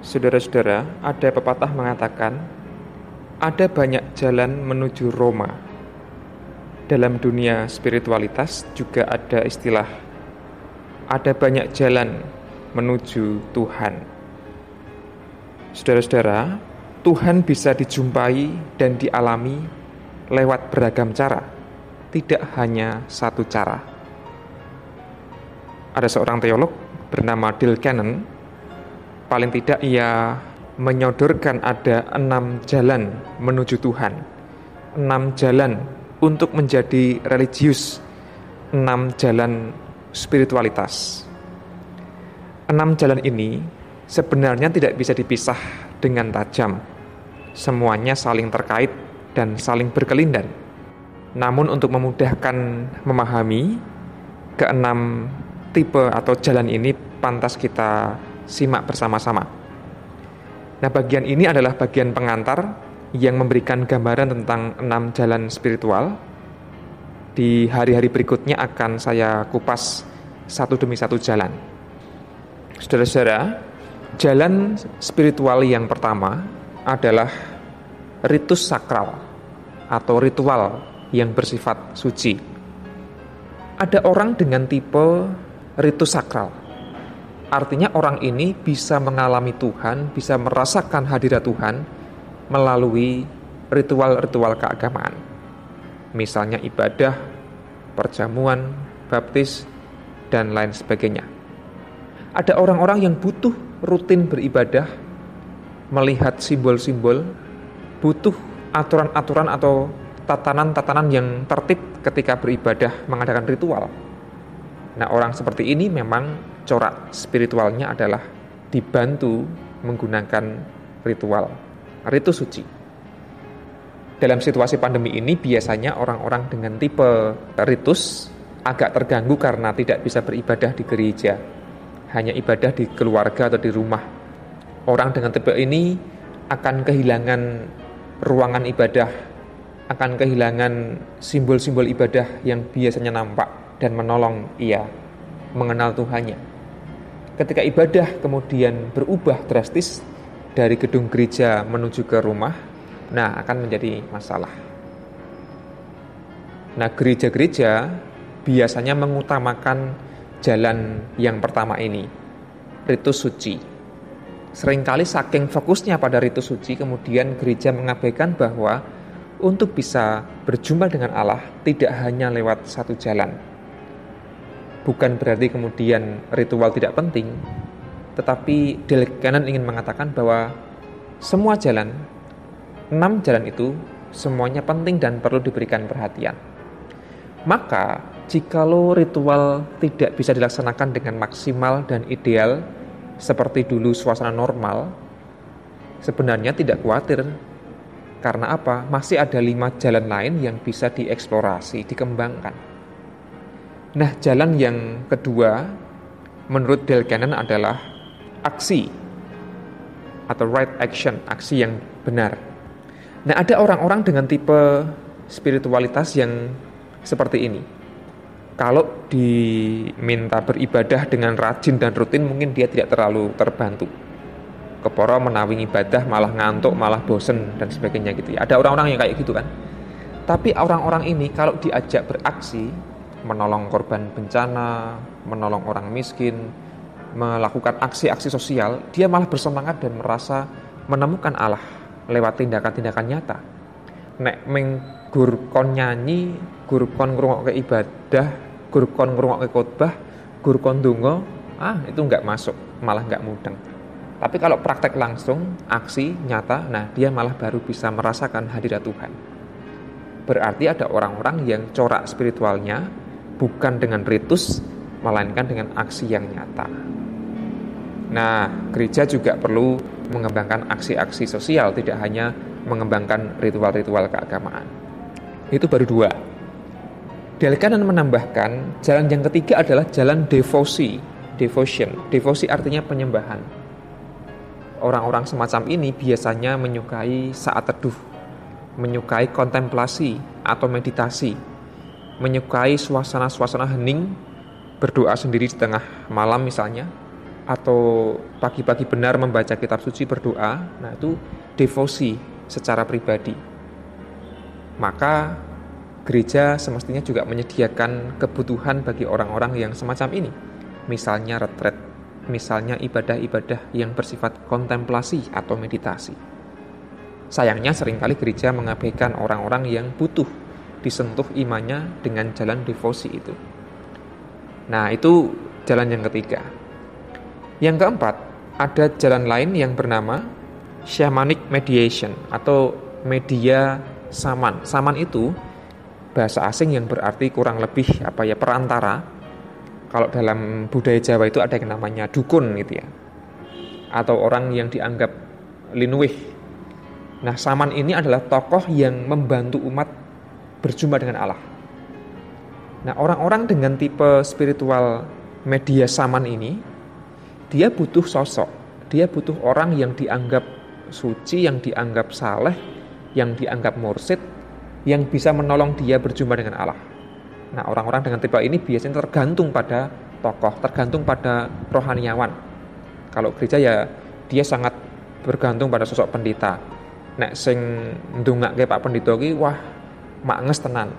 Saudara-saudara, ada pepatah mengatakan, ada banyak jalan menuju Roma. Dalam dunia spiritualitas juga ada istilah, ada banyak jalan menuju Tuhan. Saudara-saudara, Tuhan bisa dijumpai dan dialami lewat beragam cara, tidak hanya satu cara. Ada seorang teolog bernama Dale Cannon paling tidak ia menyodorkan ada enam jalan menuju Tuhan, enam jalan untuk menjadi religius, enam jalan spiritualitas. Enam jalan ini sebenarnya tidak bisa dipisah dengan tajam. Semuanya saling terkait dan saling berkelindan. Namun untuk memudahkan memahami keenam tipe atau jalan ini pantas kita simak bersama-sama. Nah, bagian ini adalah bagian pengantar yang memberikan gambaran tentang enam jalan spiritual. Di hari-hari berikutnya akan saya kupas satu demi satu jalan. Saudara-saudara, jalan spiritual yang pertama adalah ritus sakral atau ritual yang bersifat suci. Ada orang dengan tipe ritus sakral Artinya orang ini bisa mengalami Tuhan, bisa merasakan hadirat Tuhan melalui ritual-ritual keagamaan. Misalnya ibadah, perjamuan, baptis, dan lain sebagainya. Ada orang-orang yang butuh rutin beribadah, melihat simbol-simbol, butuh aturan-aturan atau tatanan-tatanan yang tertib ketika beribadah mengadakan ritual. Nah, orang seperti ini memang corak spiritualnya adalah dibantu menggunakan ritual, ritus suci. Dalam situasi pandemi ini biasanya orang-orang dengan tipe ritus agak terganggu karena tidak bisa beribadah di gereja, hanya ibadah di keluarga atau di rumah. Orang dengan tipe ini akan kehilangan ruangan ibadah, akan kehilangan simbol-simbol ibadah yang biasanya nampak dan menolong ia mengenal Tuhannya ketika ibadah kemudian berubah drastis dari gedung gereja menuju ke rumah, nah akan menjadi masalah. Nah, gereja-gereja biasanya mengutamakan jalan yang pertama ini, ritus suci. Seringkali saking fokusnya pada ritus suci, kemudian gereja mengabaikan bahwa untuk bisa berjumpa dengan Allah tidak hanya lewat satu jalan, bukan berarti kemudian ritual tidak penting, tetapi Dale Cannon ingin mengatakan bahwa semua jalan, enam jalan itu semuanya penting dan perlu diberikan perhatian. Maka, jikalau ritual tidak bisa dilaksanakan dengan maksimal dan ideal seperti dulu suasana normal, sebenarnya tidak khawatir. Karena apa? Masih ada lima jalan lain yang bisa dieksplorasi, dikembangkan. Nah, jalan yang kedua menurut Dale Cannon adalah aksi atau right action, aksi yang benar. Nah, ada orang-orang dengan tipe spiritualitas yang seperti ini. Kalau diminta beribadah dengan rajin dan rutin, mungkin dia tidak terlalu terbantu. Keporo menawi ibadah malah ngantuk, malah bosen dan sebagainya gitu ya. Ada orang-orang yang kayak gitu kan. Tapi orang-orang ini kalau diajak beraksi, menolong korban bencana, menolong orang miskin, melakukan aksi-aksi sosial, dia malah bersemangat dan merasa menemukan Allah lewat tindakan-tindakan nyata. Nek meng gur kon nyanyi, gur kon ke ibadah, gur kon ke khotbah, gur kon dungo, ah itu nggak masuk, malah nggak mudeng. Tapi kalau praktek langsung, aksi nyata, nah dia malah baru bisa merasakan hadirat Tuhan. Berarti ada orang-orang yang corak spiritualnya bukan dengan ritus, melainkan dengan aksi yang nyata. Nah, gereja juga perlu mengembangkan aksi-aksi sosial, tidak hanya mengembangkan ritual-ritual keagamaan. Itu baru dua. Delkanan menambahkan, jalan yang ketiga adalah jalan devosi, devotion. Devosi artinya penyembahan. Orang-orang semacam ini biasanya menyukai saat teduh, menyukai kontemplasi atau meditasi, menyukai suasana-suasana hening, berdoa sendiri di tengah malam misalnya, atau pagi-pagi benar membaca kitab suci berdoa, nah itu devosi secara pribadi. Maka gereja semestinya juga menyediakan kebutuhan bagi orang-orang yang semacam ini. Misalnya retret, misalnya ibadah-ibadah yang bersifat kontemplasi atau meditasi. Sayangnya sering kali gereja mengabaikan orang-orang yang butuh disentuh imannya dengan jalan devosi itu. Nah, itu jalan yang ketiga. Yang keempat, ada jalan lain yang bernama shamanic mediation atau media saman. Saman itu bahasa asing yang berarti kurang lebih apa ya perantara. Kalau dalam budaya Jawa itu ada yang namanya dukun gitu ya. Atau orang yang dianggap linuih. Nah, saman ini adalah tokoh yang membantu umat berjumpa dengan Allah. Nah, orang-orang dengan tipe spiritual media saman ini, dia butuh sosok, dia butuh orang yang dianggap suci, yang dianggap saleh, yang dianggap mursid, yang bisa menolong dia berjumpa dengan Allah. Nah, orang-orang dengan tipe ini biasanya tergantung pada tokoh, tergantung pada rohaniawan. Kalau gereja ya dia sangat bergantung pada sosok pendeta. Nek sing ndongake Pak Pendeta ki wah maknges tenan.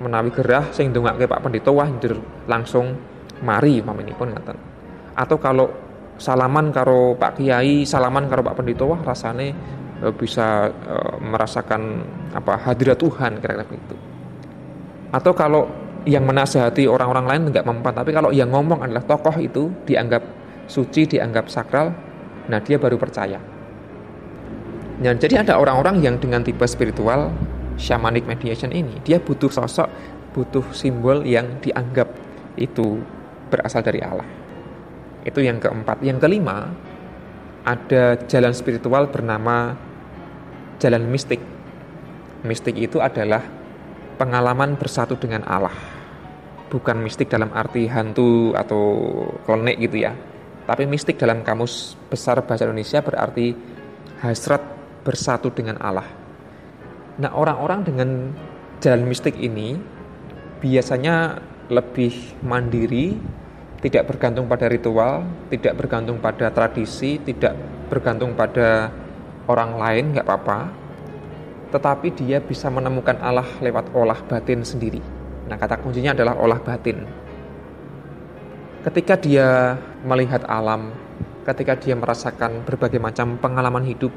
Menawi gerah sing ndongake Pak Pendeta wah langsung mari pun ngaten. Atau kalau salaman karo Pak Kiai, salaman karo Pak Pendeta wah rasane Eh, bisa uh, merasakan apa hadirat Tuhan kira-kira begitu. Atau kalau yang menasehati orang-orang lain nggak mempan, tapi kalau yang ngomong adalah tokoh itu dianggap suci, dianggap sakral, nah dia baru percaya. Dan jadi ada orang-orang yang dengan tipe spiritual shamanic mediation ini, dia butuh sosok, butuh simbol yang dianggap itu berasal dari Allah. Itu yang keempat. Yang kelima, ada jalan spiritual bernama jalan mistik. Mistik itu adalah pengalaman bersatu dengan Allah. Bukan mistik dalam arti hantu atau klonek gitu ya. Tapi mistik dalam kamus besar bahasa Indonesia berarti hasrat bersatu dengan Allah. Nah, orang-orang dengan jalan mistik ini biasanya lebih mandiri, tidak bergantung pada ritual, tidak bergantung pada tradisi, tidak bergantung pada orang lain nggak apa-apa, tetapi dia bisa menemukan Allah lewat olah batin sendiri. Nah, kata kuncinya adalah olah batin. Ketika dia melihat alam, ketika dia merasakan berbagai macam pengalaman hidup,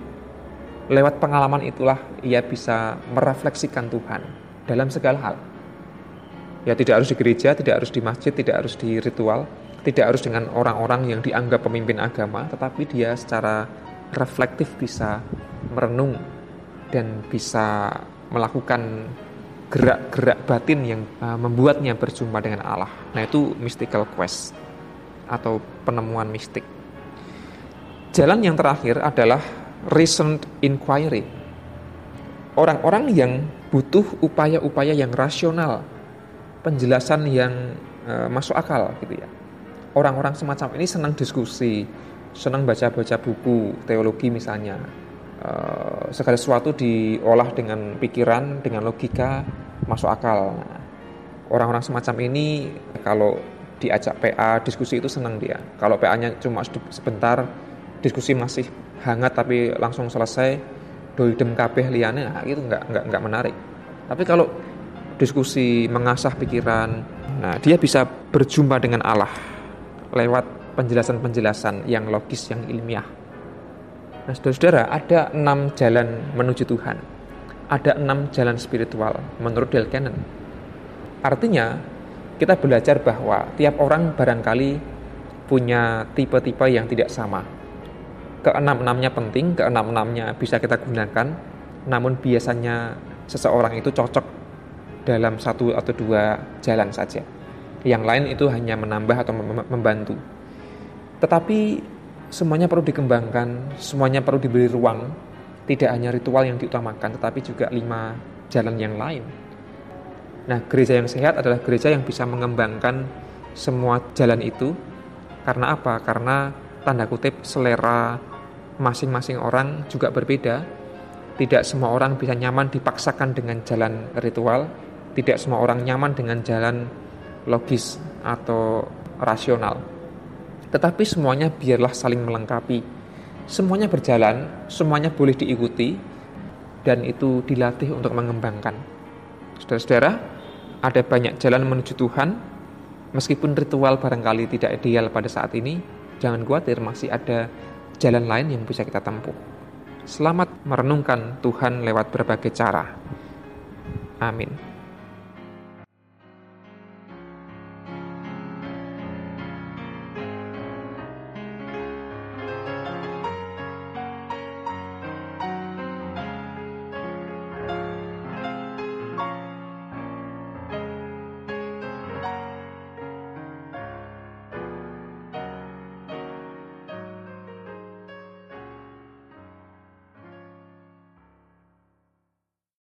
lewat pengalaman itulah ia bisa merefleksikan Tuhan dalam segala hal. Ya tidak harus di gereja, tidak harus di masjid, tidak harus di ritual, tidak harus dengan orang-orang yang dianggap pemimpin agama, tetapi dia secara reflektif bisa merenung dan bisa melakukan gerak-gerak batin yang uh, membuatnya berjumpa dengan Allah. Nah, itu mystical quest atau penemuan mistik. Jalan yang terakhir adalah reasoned inquiry. Orang-orang yang butuh upaya-upaya yang rasional, penjelasan yang uh, masuk akal gitu ya. Orang-orang semacam ini senang diskusi, senang baca-baca buku teologi misalnya uh, segala sesuatu diolah dengan pikiran dengan logika masuk akal orang-orang semacam ini kalau diajak PA diskusi itu senang dia kalau PA-nya cuma sebentar diskusi masih hangat tapi langsung selesai doidem kabeh liane nah, itu nggak nggak nggak menarik tapi kalau diskusi mengasah pikiran nah dia bisa berjumpa dengan Allah lewat penjelasan-penjelasan yang logis, yang ilmiah. Nah, saudara-saudara, ada enam jalan menuju Tuhan. Ada enam jalan spiritual menurut Del Cannon. Artinya, kita belajar bahwa tiap orang barangkali punya tipe-tipe yang tidak sama. Keenam-enamnya penting, keenam-enamnya bisa kita gunakan, namun biasanya seseorang itu cocok dalam satu atau dua jalan saja. Yang lain itu hanya menambah atau membantu. Tetapi semuanya perlu dikembangkan, semuanya perlu diberi ruang. Tidak hanya ritual yang diutamakan, tetapi juga lima jalan yang lain. Nah, gereja yang sehat adalah gereja yang bisa mengembangkan semua jalan itu. Karena apa? Karena tanda kutip selera masing-masing orang juga berbeda. Tidak semua orang bisa nyaman dipaksakan dengan jalan ritual. Tidak semua orang nyaman dengan jalan logis atau rasional. Tetapi semuanya biarlah saling melengkapi. Semuanya berjalan, semuanya boleh diikuti, dan itu dilatih untuk mengembangkan. Saudara-saudara, ada banyak jalan menuju Tuhan, meskipun ritual barangkali tidak ideal pada saat ini, jangan khawatir masih ada jalan lain yang bisa kita tempuh. Selamat merenungkan Tuhan lewat berbagai cara. Amin.